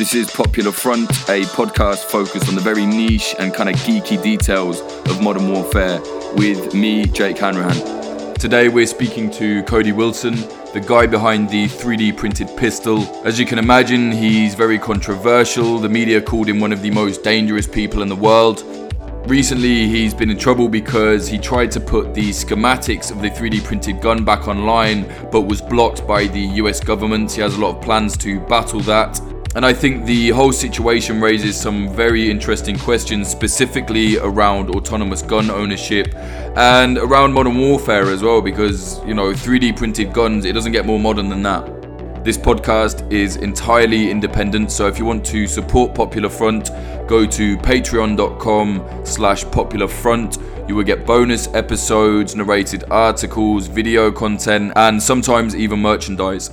This is Popular Front, a podcast focused on the very niche and kind of geeky details of modern warfare with me, Jake Hanrahan. Today we're speaking to Cody Wilson, the guy behind the 3D printed pistol. As you can imagine, he's very controversial. The media called him one of the most dangerous people in the world. Recently, he's been in trouble because he tried to put the schematics of the 3D printed gun back online but was blocked by the US government. He has a lot of plans to battle that. And I think the whole situation raises some very interesting questions, specifically around autonomous gun ownership and around modern warfare as well, because, you know, 3D printed guns, it doesn't get more modern than that. This podcast is entirely independent, so if you want to support Popular Front, go to patreon.com slash popularfront. You will get bonus episodes, narrated articles, video content, and sometimes even merchandise.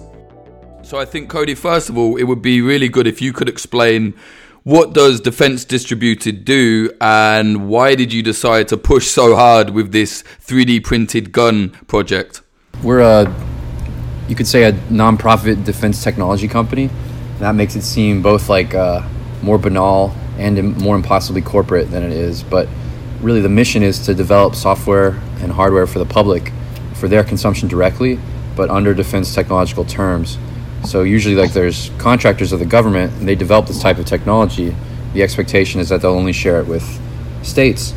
So I think, Cody, first of all, it would be really good if you could explain what does Defense Distributed do and why did you decide to push so hard with this 3D printed gun project? We're a you could say a nonprofit defense technology company. That makes it seem both like uh, more banal and more impossibly corporate than it is. But really, the mission is to develop software and hardware for the public for their consumption directly, but under defense technological terms. So usually, like there's contractors of the government, and they develop this type of technology. The expectation is that they'll only share it with states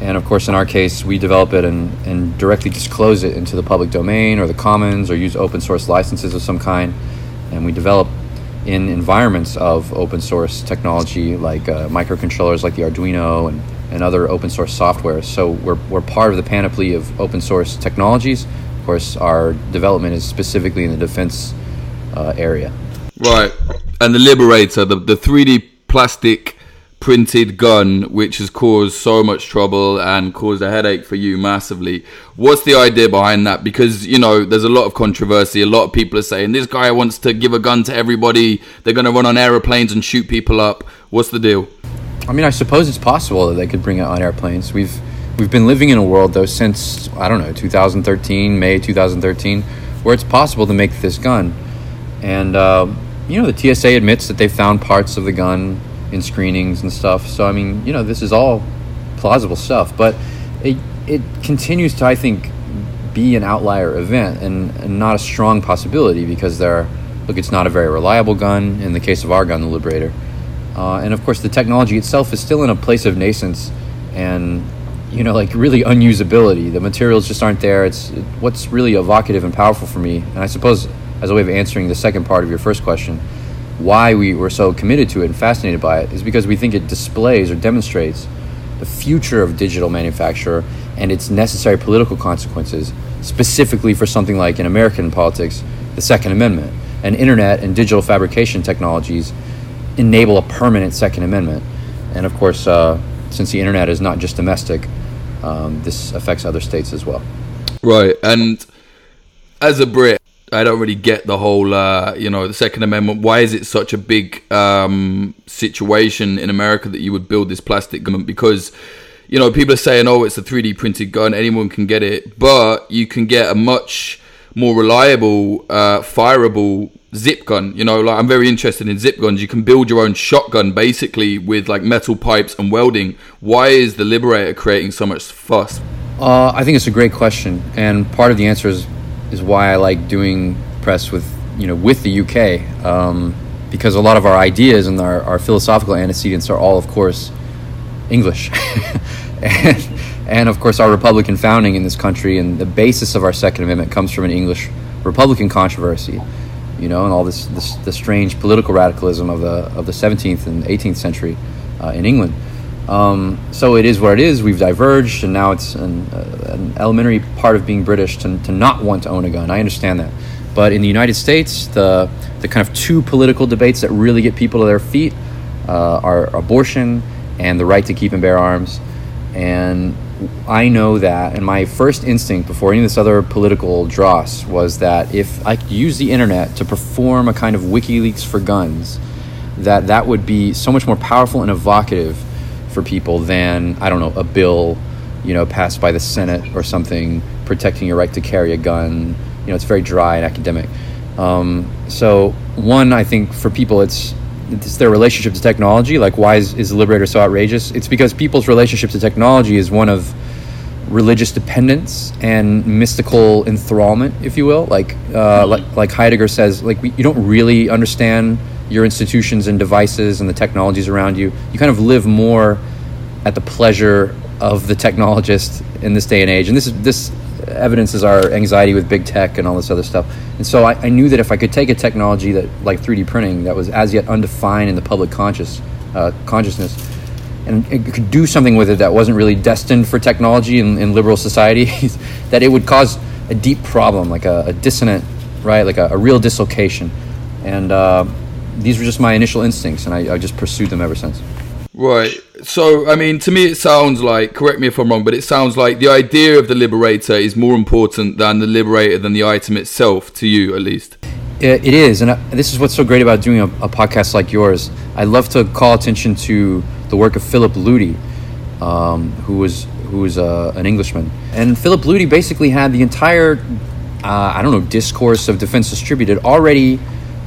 and of course, in our case, we develop it and, and directly disclose it into the public domain or the commons or use open source licenses of some kind. And we develop in environments of open source technology like uh, microcontrollers like the Arduino and, and other open source software. So we're, we're part of the panoply of open source technologies. Of course, our development is specifically in the defense uh, area. Right. And the Liberator, the, the 3D plastic printed gun which has caused so much trouble and caused a headache for you massively. What's the idea behind that? Because you know there's a lot of controversy. A lot of people are saying this guy wants to give a gun to everybody. They're going to run on aeroplanes and shoot people up. What's the deal? I mean i suppose it's possible that they could bring it on airplanes. We've we've been living in a world though since i don't know 2013 may 2013 where it's possible to make this gun and uh, you know the tsa admits that they found parts of the gun in screenings and stuff. So I mean, you know, this is all plausible stuff, but it it continues to I think be an outlier event and, and not a strong possibility because there look it's not a very reliable gun in the case of our gun the liberator. Uh, and of course the technology itself is still in a place of nascence and you know like really unusability. The materials just aren't there. It's what's really evocative and powerful for me and i suppose as a way of answering the second part of your first question why we were so committed to it and fascinated by it is because we think it displays or demonstrates the future of digital manufacture and its necessary political consequences, specifically for something like in American politics, the Second Amendment. And internet and digital fabrication technologies enable a permanent Second Amendment. And of course, uh, since the internet is not just domestic, um, this affects other states as well. Right. And as a Brit, I don't really get the whole, uh, you know, the Second Amendment. Why is it such a big um, situation in America that you would build this plastic gun? Because, you know, people are saying, oh, it's a 3D printed gun, anyone can get it, but you can get a much more reliable, uh, fireable zip gun. You know, like I'm very interested in zip guns. You can build your own shotgun basically with like metal pipes and welding. Why is the Liberator creating so much fuss? Uh, I think it's a great question, and part of the answer is is why I like doing press with you know with the UK um, because a lot of our ideas and our, our philosophical antecedents are all of course English. And, and of course our Republican founding in this country and the basis of our Second Amendment comes from an English Republican controversy you know and all this, this the strange political radicalism of the of the 17th and 18th century uh, in England um, so it is what it is. We've diverged, and now it's an, uh, an, elementary part of being British to, to not want to own a gun. I understand that. But in the United States, the, the kind of two political debates that really get people to their feet uh, are abortion and the right to keep and bear arms. And I know that, and my first instinct before any of this other political dross was that if I could use the internet to perform a kind of WikiLeaks for guns, that that would be so much more powerful and evocative for people than I don't know a bill, you know, passed by the Senate or something protecting your right to carry a gun. You know, it's very dry and academic. Um, so one, I think for people, it's it's their relationship to technology. Like, why is, is Liberator so outrageous? It's because people's relationship to technology is one of religious dependence and mystical enthrallment, if you will. Like, uh, like, like Heidegger says, like we, you don't really understand your institutions and devices and the technologies around you. You kind of live more at the pleasure of the technologist in this day and age. And this is this evidences our anxiety with big tech and all this other stuff. And so I, I knew that if I could take a technology that like 3D printing that was as yet undefined in the public conscious uh, consciousness and it could do something with it that wasn't really destined for technology in, in liberal society, that it would cause a deep problem, like a, a dissonant, right, like a, a real dislocation. And uh, these were just my initial instincts, and I, I just pursued them ever since. Right. So, I mean, to me, it sounds like, correct me if I'm wrong, but it sounds like the idea of the liberator is more important than the liberator, than the item itself, to you at least. It is. And I, this is what's so great about doing a, a, podcast like yours. I love to call attention to the work of Philip Luty, um, who was who was uh, an Englishman. And Philip Luty basically had the entire, uh, I don't know, discourse of defense distributed already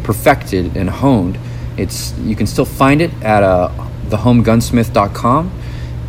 perfected and honed. It's You can still find it at uh, thehomegunsmith.com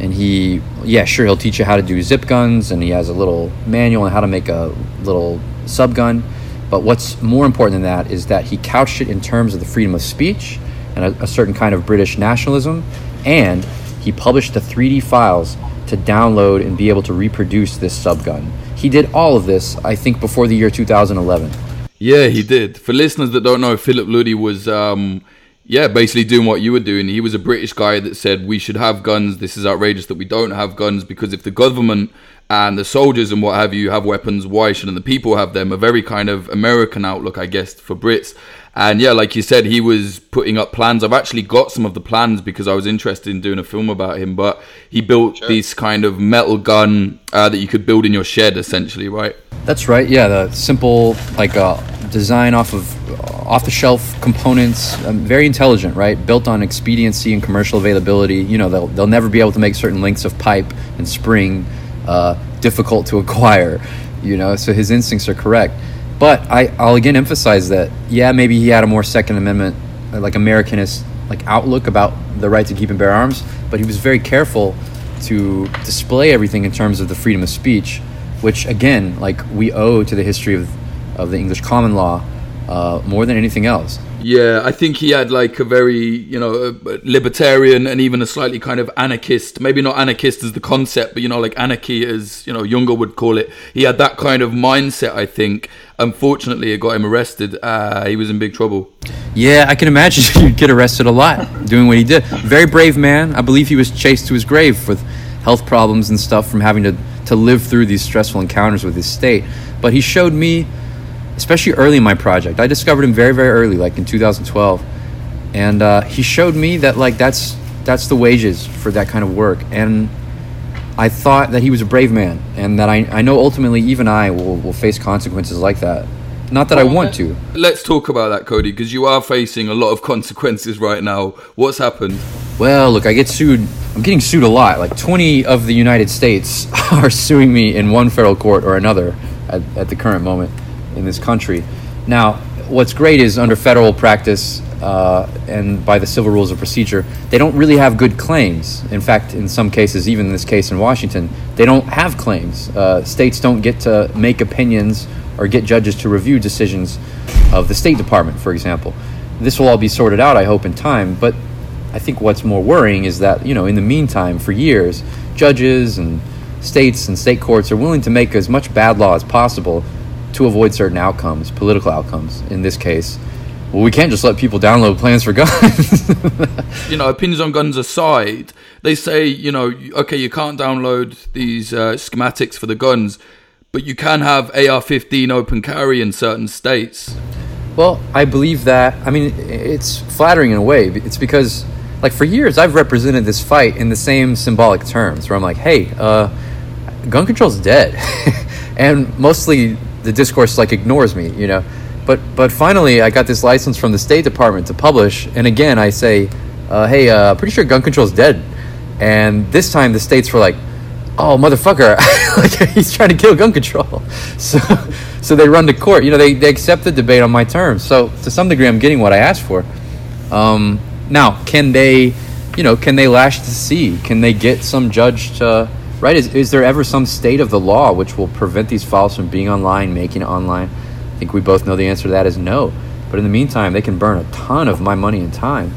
and he yeah sure he'll teach you how to do zip guns and he has a little manual on how to make a little sub gun. But what's more important than that is that he couched it in terms of the freedom of speech and a, a certain kind of british nationalism. And he published the 3d files to download and be able to reproduce this sub gun. He did all of this i think before the year 2011 yeah he did for listeners that don't know philip luty was um yeah, basically doing what you were doing. He was a British guy that said we should have guns. This is outrageous that we don't have guns because if the government and the soldiers and what have you have weapons, why shouldn't the people have them? A very kind of American outlook, I guess, for Brits. And yeah, like you said, he was putting up plans. I've actually got some of the plans because I was interested in doing a film about him. But he built sure. this kind of metal gun uh, that you could build in your shed, essentially, right? That's right. Yeah, the simple like uh, design off of off the shelf components, um, very intelligent, right? Built on expediency and commercial availability. You know, they'll, they'll never be able to make certain lengths of pipe and spring uh, difficult to acquire, you know, so his instincts are correct. But I, I'll again emphasize that, yeah, maybe he had a more Second Amendment, uh, like Americanist, like outlook about the right to keep and bear arms, but he was very careful to display everything in terms of the freedom of speech, which again, like we owe to the history of, of the English common law uh, more than anything else. Yeah, I think he had like a very, you know, libertarian and even a slightly kind of anarchist, maybe not anarchist as the concept, but, you know, like anarchy as, you know, Jünger would call it. He had that kind of mindset, I think. Unfortunately, it got him arrested. Uh, he was in big trouble. Yeah, I can imagine you'd get arrested a lot doing what he did. Very brave man. I believe he was chased to his grave with health problems and stuff from having to, to live through these stressful encounters with his state. But he showed me especially early in my project. I discovered him very, very early, like in 2012, and uh, he showed me that like that's that's the wages for that kind of work. And I thought that he was a brave man, and that I I know ultimately even I will will face consequences like that. Not that well, I want to. Let's talk about that, Cody, because you are facing a lot of consequences right now. What's happened? Well, look, I get sued. I'm getting sued a lot. Like 20 of the United States are suing me in one federal court or another at, at the current moment in this country. Now, what's great is under federal practice uh, and by the civil rules of procedure, they don't really have good claims. In fact, in some cases, even in this case in Washington, they don't have claims. Uh, states don't get to make opinions or get judges to review decisions of the State Department, for example. This will all be sorted out, I hope, in time. But I think what's more worrying is that, you know, in the meantime, for years, judges and states and state courts are willing to make as much bad law as possible to avoid certain outcomes, political outcomes in this case. Well, we can't just let people download plans for guns. you know, opinions on guns aside, they say, you know, okay, you can't download these uh, schematics for the guns, but you can have AR 15 open carry in certain states. Well, I believe that. I mean, it's flattering in a way. It's because, like, for years I've represented this fight in the same symbolic terms where I'm like, hey, uh, gun control's dead. and mostly the discourse like ignores me, you know. But but finally, I got this license from the State Department to publish, and again, I say, uh, "Hey, uh, pretty sure gun control is dead." And this time, the states were like, "Oh, motherfucker! like he's trying to kill gun control." So so they run to court. You know, they they accept the debate on my terms. So to some degree, I'm getting what I asked for. Um, Now, can they, you know, can they lash the sea? Can they get some judge to, right? Is, is there ever some state of the law which will prevent these files from being online, making it online? I think we both know the answer to that is no. But in the meantime, they can burn a ton of my money and time.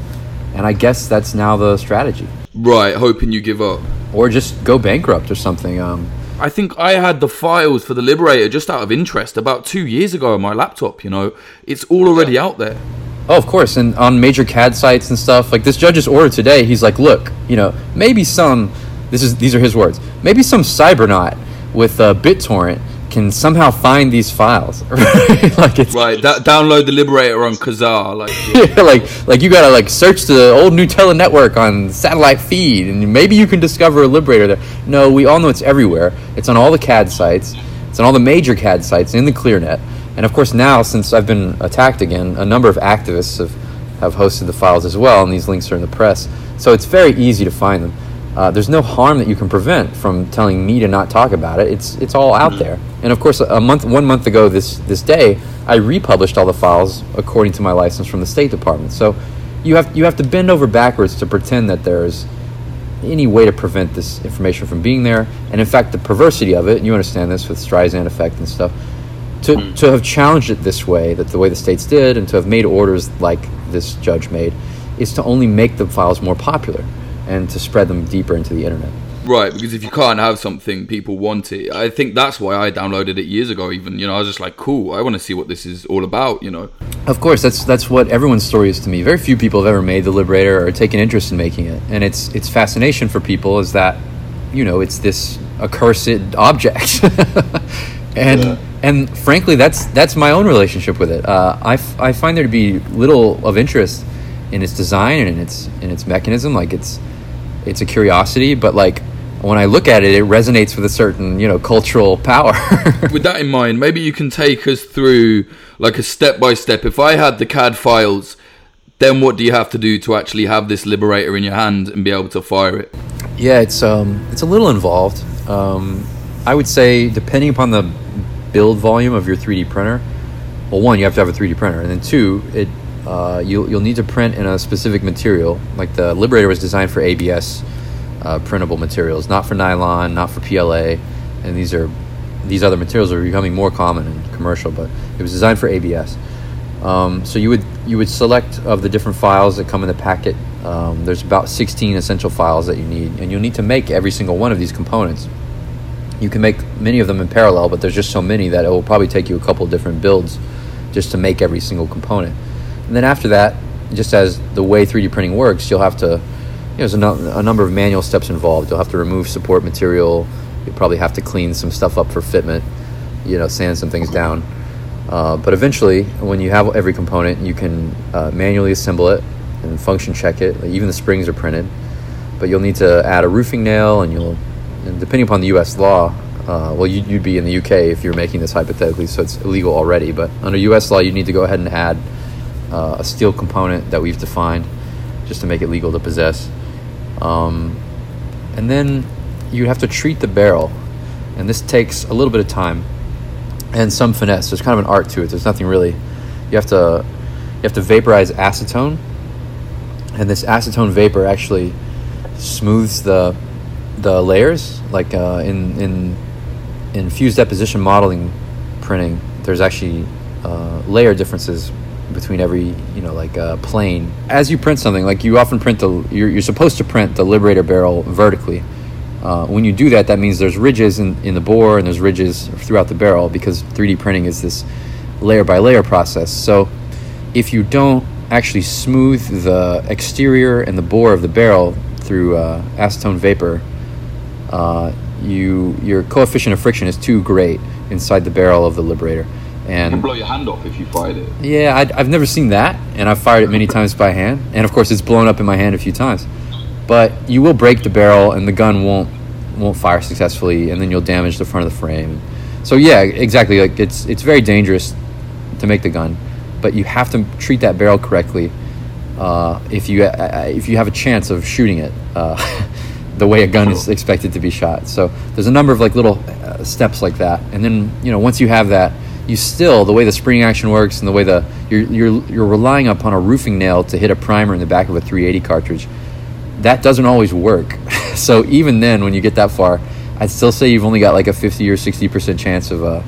And I guess that's now the strategy. Right, hoping you give up. Or just go bankrupt or something. Um, I think I had the files for the Liberator just out of interest about two years ago on my laptop. You know, it's all already out there. Oh, of course, and on major CAD sites and stuff. Like this judge's order today, he's like, "Look, you know, maybe some. This is these are his words. Maybe some cybernaut with uh, BitTorrent can somehow find these files. Right? like it's right. Da- download the Liberator on Kazaa. Like yeah, like like you gotta like search the old Gnutella network on satellite feed, and maybe you can discover a Liberator there. No, we all know it's everywhere. It's on all the CAD sites. It's on all the major CAD sites in the ClearNet. And of course, now since I've been attacked again, a number of activists have have hosted the files as well, and these links are in the press. So it's very easy to find them. Uh, there's no harm that you can prevent from telling me to not talk about it. It's it's all out there. And of course, a month one month ago this this day, I republished all the files according to my license from the State Department. So you have you have to bend over backwards to pretend that there's any way to prevent this information from being there. And in fact, the perversity of it, and you understand this with Streisand effect and stuff, to, mm. to have challenged it this way, that the way the states did, and to have made orders like this judge made, is to only make the files more popular and to spread them deeper into the internet. Right, because if you can't have something, people want it. I think that's why I downloaded it years ago. Even you know, I was just like, cool. I want to see what this is all about. You know. Of course, that's that's what everyone's story is to me. Very few people have ever made the Liberator or taken interest in making it, and its its fascination for people is that, you know, it's this accursed object, and yeah. and frankly, that's that's my own relationship with it. Uh, I, f- I find there to be little of interest in its design and in its in its mechanism. Like it's it's a curiosity, but like when I look at it, it resonates with a certain you know cultural power. with that in mind, maybe you can take us through like a step by step. If I had the CAD files, then what do you have to do to actually have this Liberator in your hand and be able to fire it? Yeah, it's um it's a little involved. Um, I would say depending upon the build volume of your 3D printer. Well, one, you have to have a 3D printer, and then two, it uh, you'll, you'll need to print in a specific material. Like the Liberator was designed for ABS uh, printable materials, not for nylon, not for PLA, and these are these other materials are becoming more common in commercial. But it was designed for ABS. Um, so you would you would select of the different files that come in the packet. Um, there's about 16 essential files that you need, and you'll need to make every single one of these components. You can make many of them in parallel, but there's just so many that it will probably take you a couple different builds just to make every single component. And then after that, just as the way 3D printing works, you'll have to, you know, there's a, no, a number of manual steps involved. You'll have to remove support material. You'll probably have to clean some stuff up for fitment, you know, sand some things down. Uh, but eventually, when you have every component, you can uh, manually assemble it and function check it. Even the springs are printed. But you'll need to add a roofing nail, and you'll, and depending upon the U.S. law, uh, well, you'd, you'd, be in the UK if you're making this hypothetically, so it's illegal already. But under U.S. law, you need to go ahead and add uh, a steel component that we've defined just to make it legal to possess. Um, and then you have to treat the barrel, and this takes a little bit of time and some finesse. There's kind of an art to it. There's nothing really. You have to you have to vaporize acetone, and this acetone vapor actually smooths the the layers. Like uh, in in in fused deposition modeling printing, there's actually uh, layer differences between every you know like uh, plane. As you print something like you often print the you're, you're supposed to print the liberator barrel vertically. Uh, when you do that that means there's ridges in, in the bore and there's ridges throughout the barrel because 3d printing is this layer by layer process. So if you don't actually smooth the exterior and the bore of the barrel through uh, acetone vapor uh, you your coefficient of friction is too great inside the barrel of the liberator and you blow your hand off if you fired it. Yeah, i have never seen that, and I've fired it many times by hand, and of course it's blown up in my hand a few times. But you will break the barrel, and the gun won't won't fire successfully, and then you'll damage the front of the frame. So yeah, exactly. Like it's it's very dangerous to make the gun, but you have to treat that barrel correctly. Uh, if you uh, if you have a chance of shooting it uh, the way a gun is expected to be shot. So there's a number of like little uh, steps like that, and then you know once you have that you still the way the spring action works and the way the you're you're you're relying upon a roofing nail to hit a primer in the back of a 380 cartridge. That doesn't always work. so even then, when you get that far, I'd still say you've only got like a 50 or 60 percent chance of a,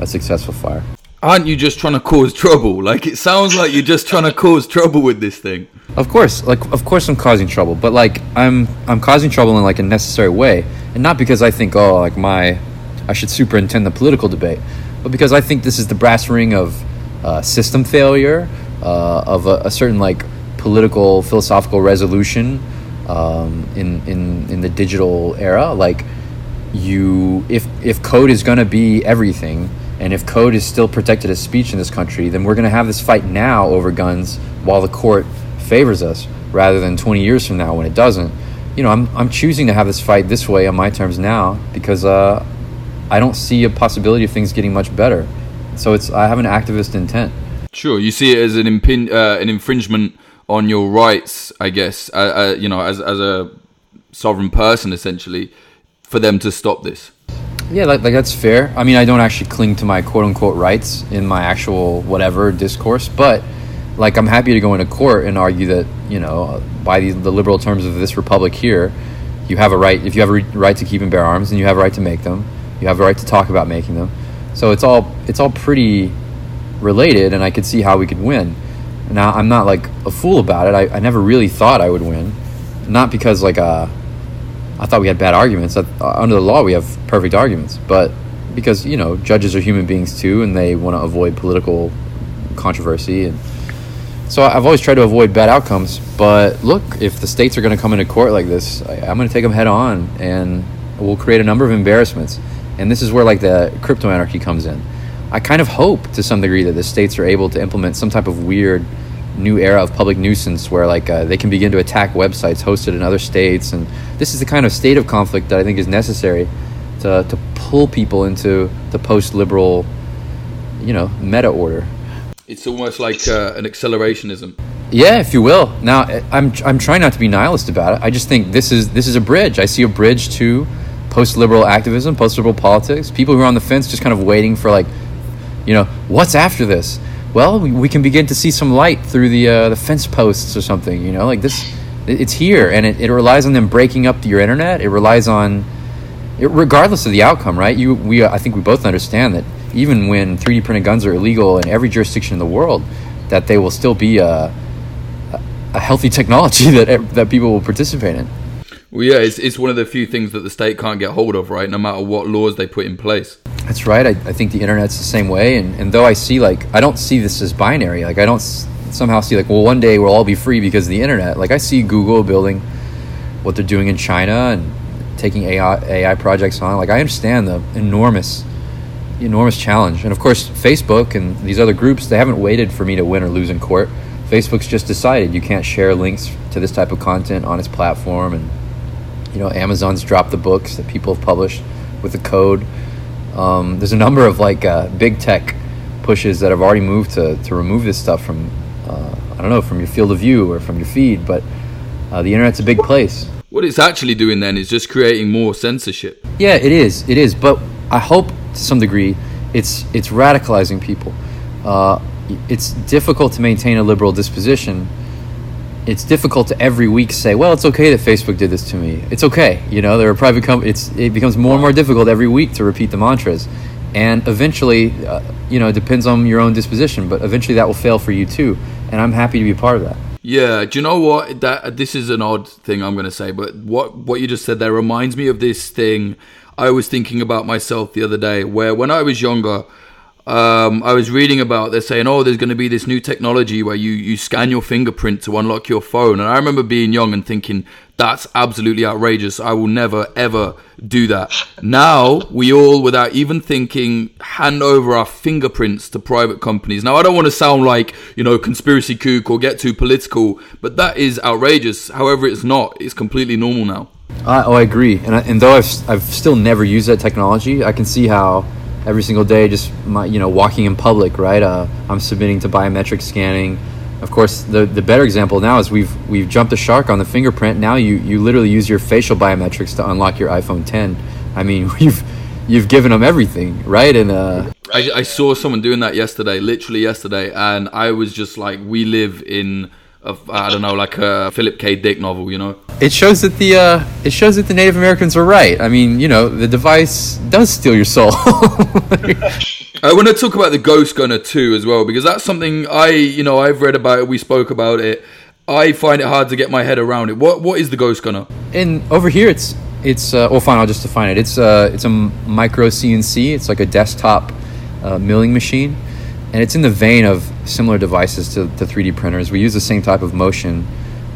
a successful fire. Aren't you just trying to cause trouble? Like it sounds like you're just trying to cause trouble with this thing. Of course, like of course I'm causing trouble, but like I'm I'm causing trouble in like a necessary way, and not because I think oh like my I should superintend the political debate, but because I think this is the brass ring of uh, system failure, uh, of a, a, certain like political philosophical resolution um, in in in the digital era. Like you, if if code is going to be everything, and if code is still protected as speech in this country, then we're going to have this fight now over guns while the court favors us, rather than 20 years from now when it doesn't. You know, I'm I'm choosing to have this fight this way on my terms now because uh, I don't see a possibility of things getting much better. So it's I have an activist intent. Sure, you see it as an impin- uh, an infringement on your rights, I guess. Uh, uh, you know, as as a sovereign person, essentially, for them to stop this. Yeah, like, like that's fair. I mean, I don't actually cling to my quote unquote rights in my actual whatever discourse, but like I'm happy to go into court and argue that you know by the, the liberal terms of this republic here, you have a right if you have a right to keep and bear arms, and you have a right to make them you have a right to talk about making them. So it's all it's all pretty related, and I could see how we could win. Now I'm not like a fool about it. I, I never really thought I would win, not because like uh, I thought we had bad arguments. Uh, under the law, we have perfect arguments, but because you know judges are human beings too, and they want to avoid political controversy and. So I've always tried to avoid bad outcomes, but look, if the states are going to come into court like this, I, I'm going to take them head on, and we'll create a number of embarrassments and this is where like the crypto anarchy comes in. I kind of hope to some degree that the states are able to implement some type of weird new era of public nuisance where like uh, they can begin to attack websites hosted in other states. And this is the kind of state of conflict that I think is necessary to, to pull people into the post-liberal you know meta order. It's almost like uh, an accelerationism. Yeah if you will. Now I'm, I'm trying not to be nihilist about it. I just think this is this is a bridge. I see a bridge to post liberal activism, post liberal politics, people who are on the fence just kind of waiting for, like, you know, what's after this? Well, we, we can begin to see some light through the, uh, the fence posts or something, you know, like this, it's here and it, it relies on them breaking up your internet. It relies on, it, regardless of the outcome, right? You, we, I think we both understand that even when 3D printed guns are illegal in every jurisdiction in the world, that they will still be a, a healthy technology that, that people will participate in. Well, yeah, it's, it's one of the few things that the state can't get hold of, right? No matter what laws they put in place. That's right. I, I think the internet's the same way. And, and though I see, like, I don't see this as binary. Like, I don't s- somehow see, like, well, one day we'll all be free because of the internet. Like, I see Google building what they're doing in China and taking AI, AI projects on. Like, I understand the enormous, enormous challenge. And of course, Facebook and these other groups, they haven't waited for me to win or lose in court. Facebook's just decided you can't share links to this type of content on its platform and you know, Amazon's dropped the books that people have published with the code. Um, there's a number of like uh, big tech pushes that have already moved to, to remove this stuff from, uh, I don't know, from your field of view or from your feed, but uh, the internet's a big place. What it's actually doing then is just creating more censorship. Yeah, it is. It is. But I hope to some degree it's, it's radicalizing people. Uh, it's difficult to maintain a liberal disposition it's difficult to every week say, well, it's okay that Facebook did this to me. It's okay, you know. They're a private company. It's it becomes more and more difficult every week to repeat the mantras, and eventually, uh, you know, it depends on your own disposition. But eventually, that will fail for you too. And I'm happy to be a part of that. Yeah, do you know what? That this is an odd thing I'm going to say, but what what you just said there reminds me of this thing I was thinking about myself the other day, where when I was younger um, I was reading about they're saying, oh, there's going to be this new technology where you, you scan your fingerprint to unlock your phone. And I remember being young and thinking, that's absolutely outrageous. I will never, ever do that. Now, we all, without even thinking, hand over our fingerprints to private companies. Now, I don't want to sound like, you know, conspiracy kook or get too political, but that is outrageous. However, it's not. It's completely normal now. Uh, oh, I agree. And, I, and though I've, I've still never used that technology, I can see how every single day, just my, you know, walking in public, right? Uh, I'm submitting to biometric scanning. Of course, the the better example now is we've we've jumped the shark on the fingerprint. Now you you literally use your facial biometrics to unlock your iPhone 10. I mean, you've you've given them everything, right? And uh, I, I saw someone doing that yesterday, literally yesterday, and I was just like, we live in a, I don't know, like a Philip K. Dick novel, you know. It shows that the uh, it shows that the Native Americans were right. I mean, you know, the device does steal your soul. I want to talk about the Ghost Gunner too, as well, because that's something I, you know, I've read about it. We spoke about it. I find it hard to get my head around it. What What is the Ghost Gunner? And over here, it's it's uh, well, fine. I'll just define it. It's uh, it's a micro CNC. It's like a desktop uh, milling machine, and it's in the vein of similar devices to, to 3D printers. We use the same type of motion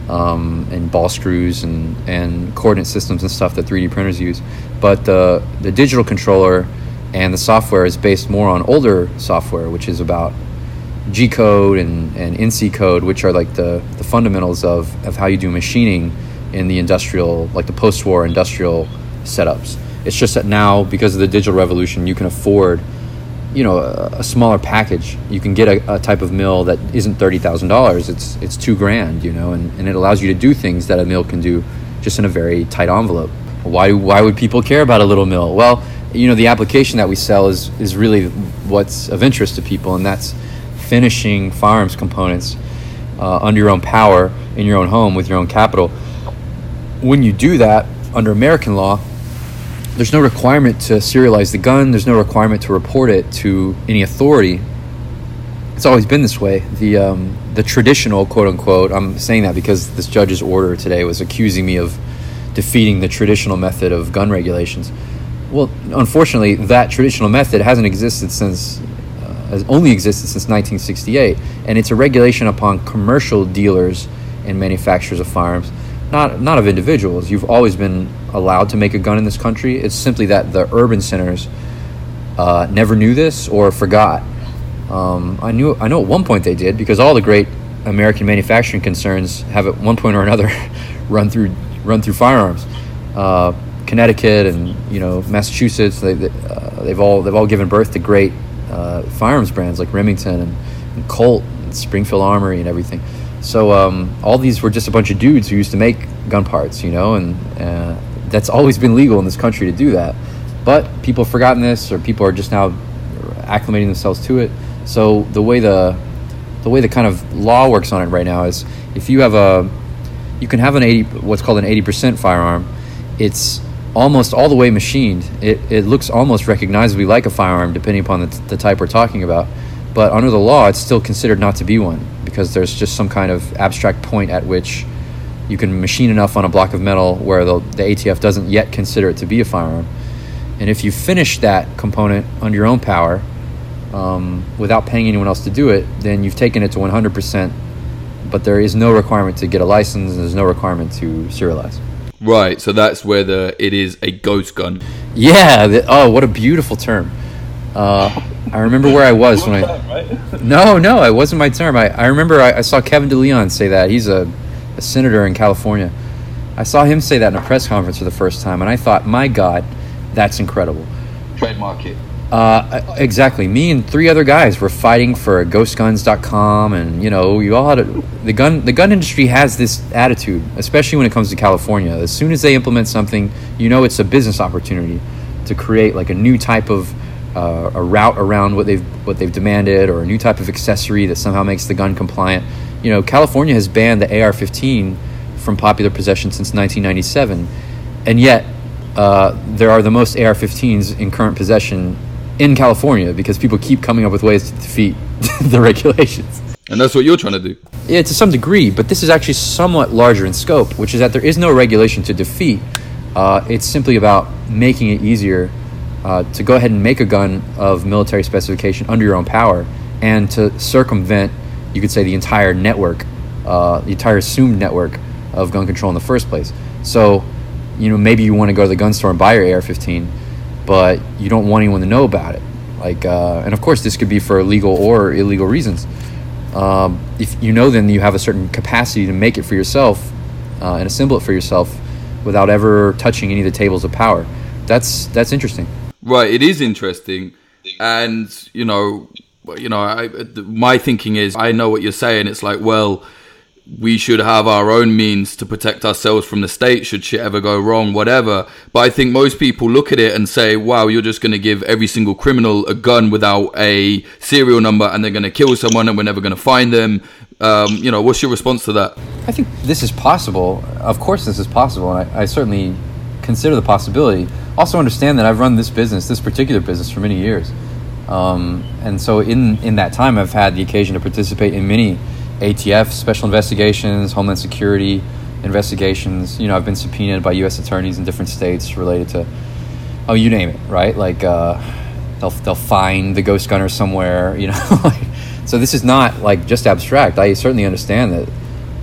um, and ball screws and, and coordinate systems and stuff that 3D printers use, but the the digital controller and the software is based more on older software, which is about G code and, and NC code, which are like the, the fundamentals of, of how you do machining in the industrial, like the post war industrial setups. It's just that now, because of the digital revolution, you can afford, you know, a, a smaller package. You can get a, a type of mill that isn't thirty thousand dollars. It's it's two grand, you know, and, and it allows you to do things that a mill can do just in a very tight envelope. Why why would people care about a little mill? Well, you know, the application that we sell is is really what's of interest to people, and that's finishing firearms components uh, under your own power in your own home with your own capital when you do that under American law, there's no requirement to serialize the gun. There's no requirement to report it to any authority. It's always been this way. The um, the traditional quote unquote. I'm saying that because this judge's order today was accusing me of defeating the traditional method of gun regulations. Well, unfortunately, that traditional method hasn't existed since uh, has only existed since 1968, and it's a regulation upon commercial dealers and manufacturers of firearms not not of individuals. You've always been allowed to make a gun in this country. It's simply that the urban centers uh, never knew this or forgot. Um, I knew I know at one point they did because all the great American manufacturing concerns have at one point or another run through run through firearms. Uh, Connecticut and you know Massachusetts they, they, uh, they've all they've all given birth to great uh, firearms brands like Remington and, and Colt and Springfield Armory and everything. So um, all these were just a bunch of dudes who used to make gun parts, you know, and uh, that's always been legal in this country to do that. But people have forgotten this, or people are just now acclimating themselves to it. So the way the the way the kind of law works on it right now is if you have a you can have an 80 what's called an 80% firearm it's almost all the way machined it, it looks almost recognizably like a firearm depending upon the, t- the type we're talking about but under the law it's still considered not to be one because there's just some kind of abstract point at which you can machine enough on a block of metal where the, the ATF doesn't yet consider it to be a firearm. And if you finish that component under your own power um, without paying anyone else to do it, then you've taken it to 100%, but there is no requirement to get a license, and there's no requirement to serialize. Right, so that's where the it is a ghost gun. Yeah. The, oh, what a beautiful term. Uh, I remember where I was when I. No, no, it wasn't my term. I, I remember I, I saw Kevin DeLeon say that. He's a, a senator in California. I saw him say that in a press conference for the first time, and I thought, my God, that's incredible. Trademark it. Uh, exactly. Me and three other guys were fighting for GhostGuns.com, and you know, you all had a, the gun. The gun industry has this attitude, especially when it comes to California. As soon as they implement something, you know, it's a business opportunity to create like a new type of uh, a route around what they've what they've demanded, or a new type of accessory that somehow makes the gun compliant. You know, California has banned the AR-15 from popular possession since 1997, and yet uh, there are the most AR-15s in current possession in California because people keep coming up with ways to defeat the regulations. And that's what you're trying to do. Yeah, to some degree, but this is actually somewhat larger in scope, which is that there is no regulation to defeat. Uh, it's simply about making it easier uh, to go ahead and make a gun of military specification under your own power and to circumvent, you could say, the entire network, uh, the entire assumed network of gun control in the first place. So, you know, maybe you want to go to the gun store and buy your AR-15, but you don't want anyone to know about it. Like, uh, and of course, this could be for legal or illegal reasons. Um, if you know, then you have a certain capacity to make it for yourself uh, and assemble it for yourself without ever touching any of the tables of power. That's that's interesting. Right, it is interesting, and you know, you know, I, my thinking is, I know what you're saying. It's like, well, we should have our own means to protect ourselves from the state should shit ever go wrong, whatever. But I think most people look at it and say, wow, you're just going to give every single criminal a gun without a serial number and they're going to kill someone and we're never going to find them. Um, you know, what's your response to that? I think this is possible. Of course, this is possible. And I, I certainly consider the possibility. Also, understand that I've run this business, this particular business, for many years. Um, and so, in, in that time, I've had the occasion to participate in many ATF special investigations, Homeland Security investigations. You know, I've been subpoenaed by U.S. attorneys in different states related to, oh, you name it, right? Like uh, they'll they'll find the ghost gunner somewhere. You know, so this is not like just abstract. I certainly understand that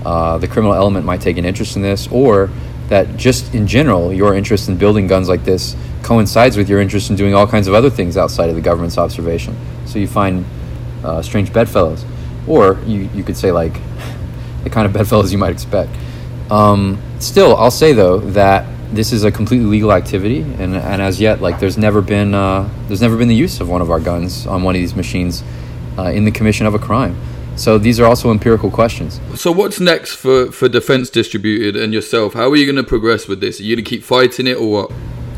uh, the criminal element might take an interest in this, or that just in general, your interest in building guns like this coincides with your interest in doing all kinds of other things outside of the government's observation. So you find uh, strange bedfellows or you, you could say like the kind of bedfellows you might expect. Um, still, I'll say though that this is a completely legal activity, and, and as yet, like there's never been uh, there's never been the use of one of our guns on one of these machines uh, in the commission of a crime. So these are also empirical questions. So what's next for, for Defense Distributed and yourself? How are you going to progress with this? Are you going to keep fighting it or what?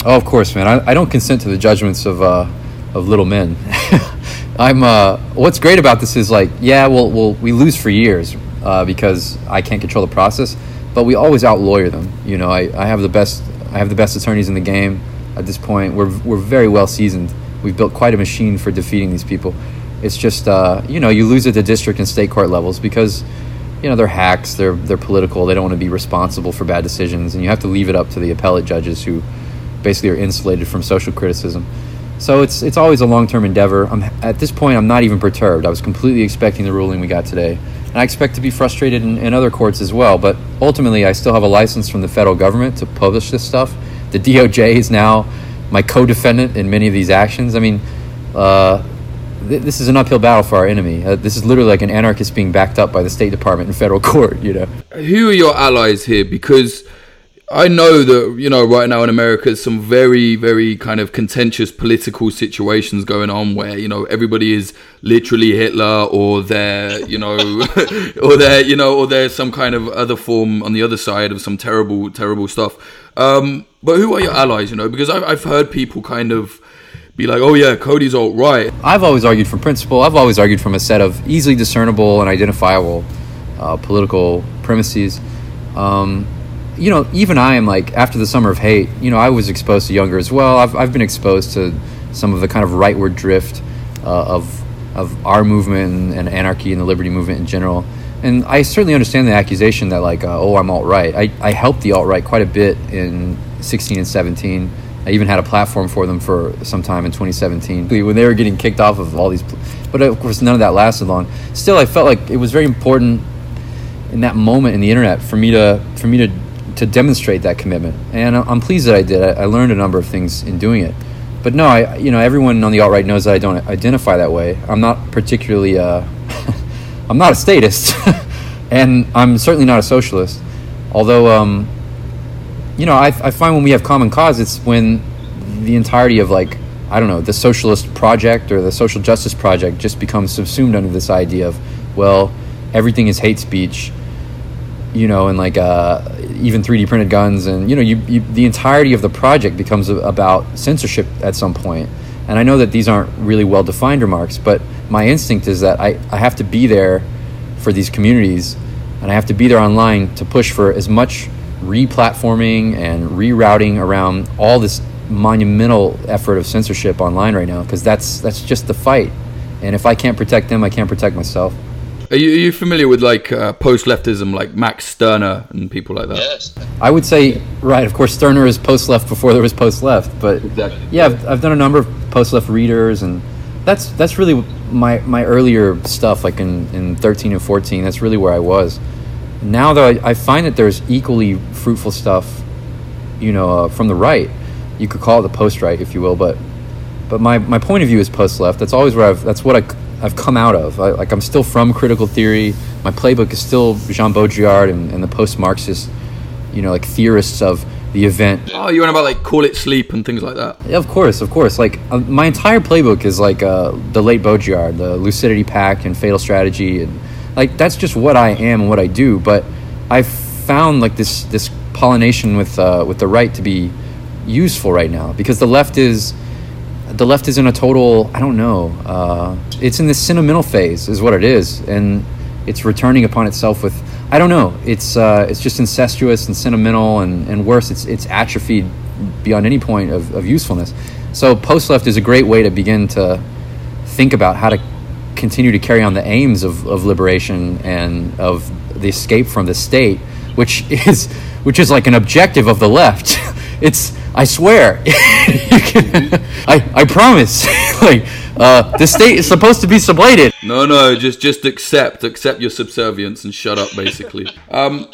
Oh, of course, man. I, I don't consent to the judgments of uh, of little men. I'm. Uh, what's great about this is like, yeah, well, well we lose for years uh, because I can't control the process, but we always out lawyer them. You know, I, I have the best. I have the best attorneys in the game at this point. We're we're very well seasoned. We've built quite a machine for defeating these people. It's just, uh, you know, you lose at the district and state court levels because, you know, they're hacks. They're they're political. They don't want to be responsible for bad decisions, and you have to leave it up to the appellate judges who basically are insulated from social criticism. So it's it's always a long term endeavor. I'm at this point I'm not even perturbed. I was completely expecting the ruling we got today, and I expect to be frustrated in, in other courts as well. But ultimately, I still have a license from the federal government to publish this stuff. The DOJ is now my co-defendant in many of these actions. I mean, uh, th- this is an uphill battle for our enemy. Uh, this is literally like an anarchist being backed up by the State Department and federal court. You know, who are your allies here? Because I know that you know right now in America, some very, very kind of contentious political situations going on where you know everybody is literally Hitler, or they're you know, or they're you know, or there's some kind of other form on the other side of some terrible, terrible stuff. Um, but who are your allies? You know, because I've, I've heard people kind of be like, "Oh yeah, Cody's alt right." I've always argued from principle. I've always argued from a set of easily discernible and identifiable uh, political premises. Um, you know, even I am like after the summer of hate. You know, I was exposed to Jünger as well. I've I've been exposed to some of the kind of rightward drift uh, of of our movement and, and, anarchy and the liberty movement in general. And I certainly understand the accusation that like, uh, oh, I'm alt right. I I helped the alt right quite a bit in 16 and 17. I even had a platform for them for some time in 2017 when they were getting kicked off of all these. But of course, none of that lasted long. Still, I felt like it was very important in that moment in the internet for me to for me to to demonstrate that commitment. And I'm pleased that I did. I, learned a number of things in doing it. But no, I you know everyone on the alt right knows that I don't identify that way. I'm not particularly uh, I'm not a statist, and I'm certainly not a socialist. Although um, you know I, I find when we have common cause, it's when the entirety of like I don't know the socialist project or the social justice project just becomes subsumed under this idea of well everything is hate speech you know, and like uh, even 3D printed guns, and you know, you, you, the entirety of the project becomes about censorship at some point. And I know that these aren't really well defined remarks, but my instinct is that I, I have to be there for these communities, and I have to be there online to push for as much re-platforming and rerouting around all this monumental effort of censorship online right now, because that's that's just the fight. And if I can't protect them, I can't protect myself. Are you, are you familiar with like uh, post leftism, like Max Stirner and people like that? Yes. I would say, right. Of course, Stirner is post left before there was post left, but exactly. yeah, I've, I've done a number of post left readers, and that's that's really my my earlier stuff, like in in thirteen and fourteen. That's really where I was. Now, though, I, I find that there's equally fruitful stuff, you know, uh, from the right. You could call it the post right, if you will, but but my, my point of view is post left. That's always where I've that's what I I've come out of. I, like I'm still from critical theory. My playbook is still Jean Baudrillard and, and the post-Marxist, you know, like theorists of the event. Oh, you want about like call it sleep and things like that? Yeah, of course, of course. Like uh, my entire playbook is like uh, the late Baudrillard, the Lucidity Pact and Fatal Strategy, and Like that's just what I am and what I do. But I found like this this pollination with uh, with the right to be useful right now because the left is the left is in a total I don't know. Uh, it's in this sentimental phase, is what it is, and it's returning upon itself with I don't know. It's uh, it's just incestuous and sentimental, and, and worse, it's it's atrophied beyond any point of, of usefulness. So post left is a great way to begin to think about how to continue to carry on the aims of, of liberation and of the escape from the state, which is which is like an objective of the left. it's I swear, can, I I promise, like uh, the state is supposed to be sublated. No, no, just just accept accept your subservience and shut up, basically. Um,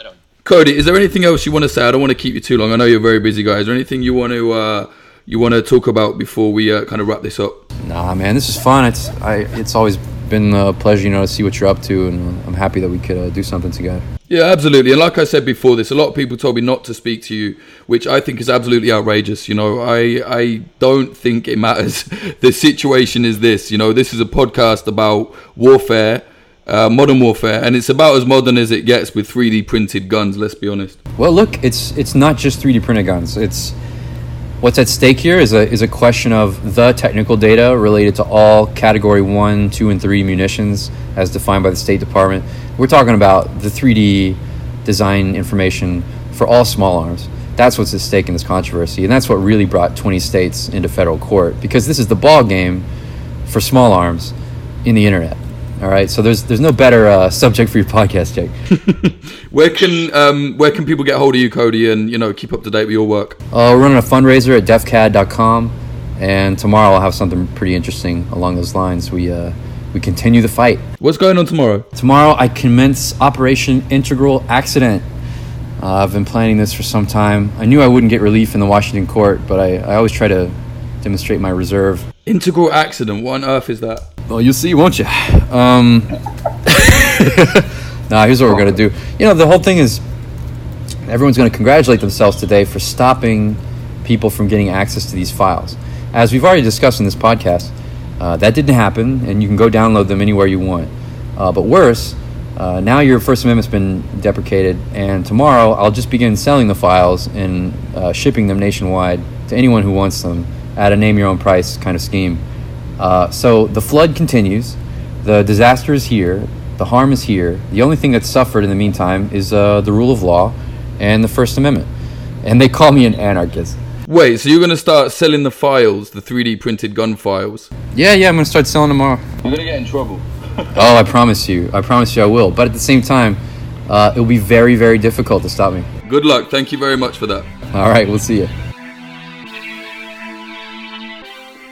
Cody, is there anything else you want to say? I don't want to keep you too long. I know you're a very busy guy. Is there anything you want to uh, you want to talk about before we uh, kind of wrap this up? Nah, man, this is fun. It's I it's always been a pleasure, you know, to see what you're up to, and I'm happy that we could uh, do something together. Yeah, absolutely. And like I said before this, a lot of people told me not to speak to you, which I think is absolutely outrageous. You know, I I don't think it matters. the situation is this. You know, this is a podcast about warfare. Uh, modern warfare, and it's about as modern as it gets with 3D printed guns. Let's be honest. Well, look, it's it's not just 3D printed guns. It's What's at stake here is a, is a question of the technical data related to all Category 1, 2, and 3 munitions as defined by the State Department. We're talking about the 3D design information for all small arms. That's what's at stake in this controversy, and that's what really brought 20 states into federal court because this is the ball game for small arms in the internet. All right, so there's there's no better uh, subject for your podcast, Jake. where can um, where can people get hold of you, Cody, and you know keep up to date with your work? Uh, we're running a fundraiser at defcad.com, and tomorrow I'll have something pretty interesting along those lines. We uh, we continue the fight. What's going on tomorrow? Tomorrow I commence Operation Integral Accident. Uh, I've been planning this for some time. I knew I wouldn't get relief in the Washington court, but I, I always try to demonstrate my reserve. Integral accident. What on earth is that? Well, you'll see, won't you? Um, nah, here's what we're gonna do. You know, the whole thing is everyone's gonna congratulate themselves today for stopping people from getting access to these files. As we've already discussed in this podcast, uh, that didn't happen, and you can go download them anywhere you want. Uh, but worse, uh, now your First Amendment's been deprecated, and tomorrow I'll just begin selling the files and uh, shipping them nationwide to anyone who wants them at a name your own price kind of scheme. Uh, so the flood continues, the disaster is here, the harm is here. The only thing that's suffered in the meantime is uh, the rule of law and the First Amendment. And they call me an anarchist. Wait, so you're going to start selling the files, the 3D printed gun files? Yeah, yeah, I'm going to start selling them tomorrow. You're going to get in trouble. oh, I promise you. I promise you I will. But at the same time, uh, it will be very, very difficult to stop me. Good luck. Thank you very much for that. All right, we'll see you.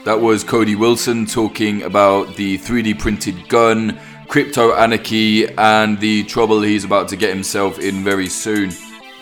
That was Cody Wilson talking about the 3D printed gun, crypto anarchy, and the trouble he's about to get himself in very soon.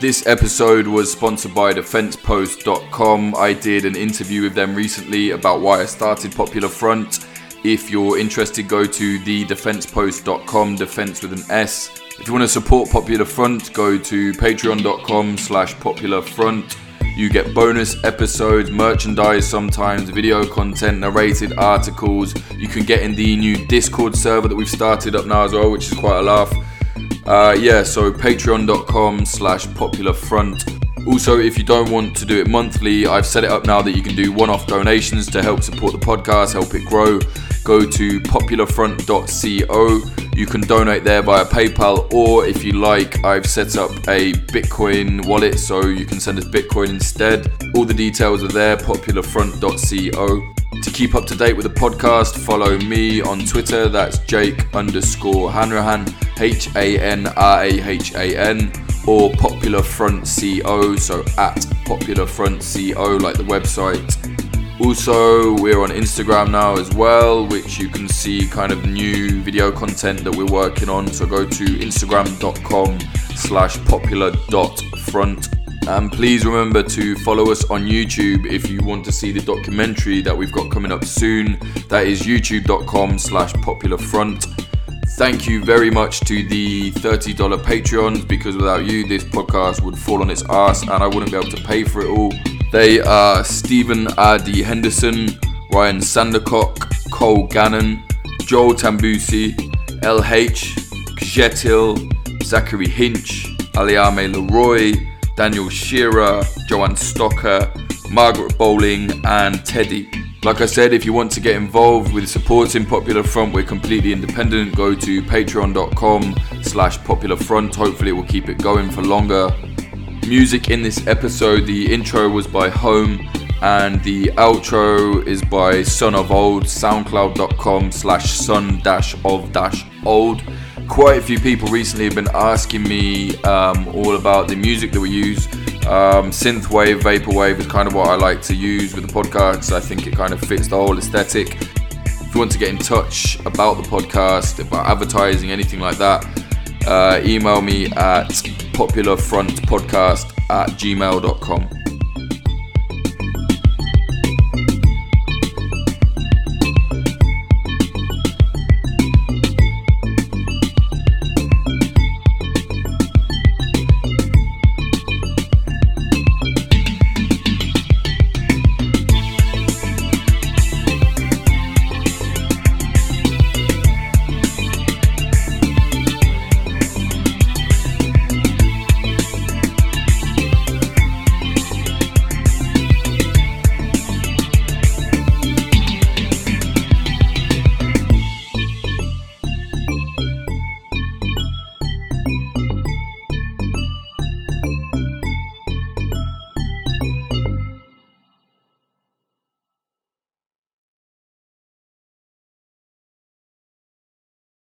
This episode was sponsored by DefensePost.com. I did an interview with them recently about why I started Popular Front. If you're interested, go to the defensepost.com, defense with an S. If you want to support Popular Front, go to patreon.com slash popular front. You get bonus episodes, merchandise sometimes, video content, narrated articles. You can get in the new Discord server that we've started up now as well, which is quite a laugh. Uh, yeah, so patreon.com slash popular front. Also, if you don't want to do it monthly, I've set it up now that you can do one off donations to help support the podcast, help it grow. Go to popularfront.co. You can donate there via PayPal, or if you like, I've set up a Bitcoin wallet so you can send us Bitcoin instead. All the details are there, popularfront.co. To keep up to date with the podcast, follow me on Twitter. That's Jake underscore Hanrahan, H A N R A H A N, or Popular Front CO, so at Popular Front CO, like the website. Also, we're on Instagram now as well, which you can see kind of new video content that we're working on. So go to instagram.com slash popular.front. And please remember to follow us on YouTube if you want to see the documentary that we've got coming up soon. That is youtube.com slash popularfront. Thank you very much to the $30 Patreons because without you, this podcast would fall on its ass and I wouldn't be able to pay for it all. They are Stephen R.D. Henderson, Ryan Sandercock, Cole Gannon, Joel Tambusi, LH, Jetil, Zachary Hinch, Aliame Leroy, Daniel Shearer, Joanne Stocker, Margaret Bowling, and Teddy. Like I said, if you want to get involved with supporting Popular Front, we're completely independent. Go to patreon.com slash popular front. Hopefully it will keep it going for longer. Music in this episode, the intro was by Home and the outro is by Son of Old, soundcloud.com slash son dash of dash old. Quite a few people recently have been asking me um, all about the music that we use. Um, synthwave, vaporwave is kind of what I like to use with the podcast. I think it kind of fits the whole aesthetic. If you want to get in touch about the podcast, about advertising, anything like that, uh, email me at popularfrontpodcast at gmail.com.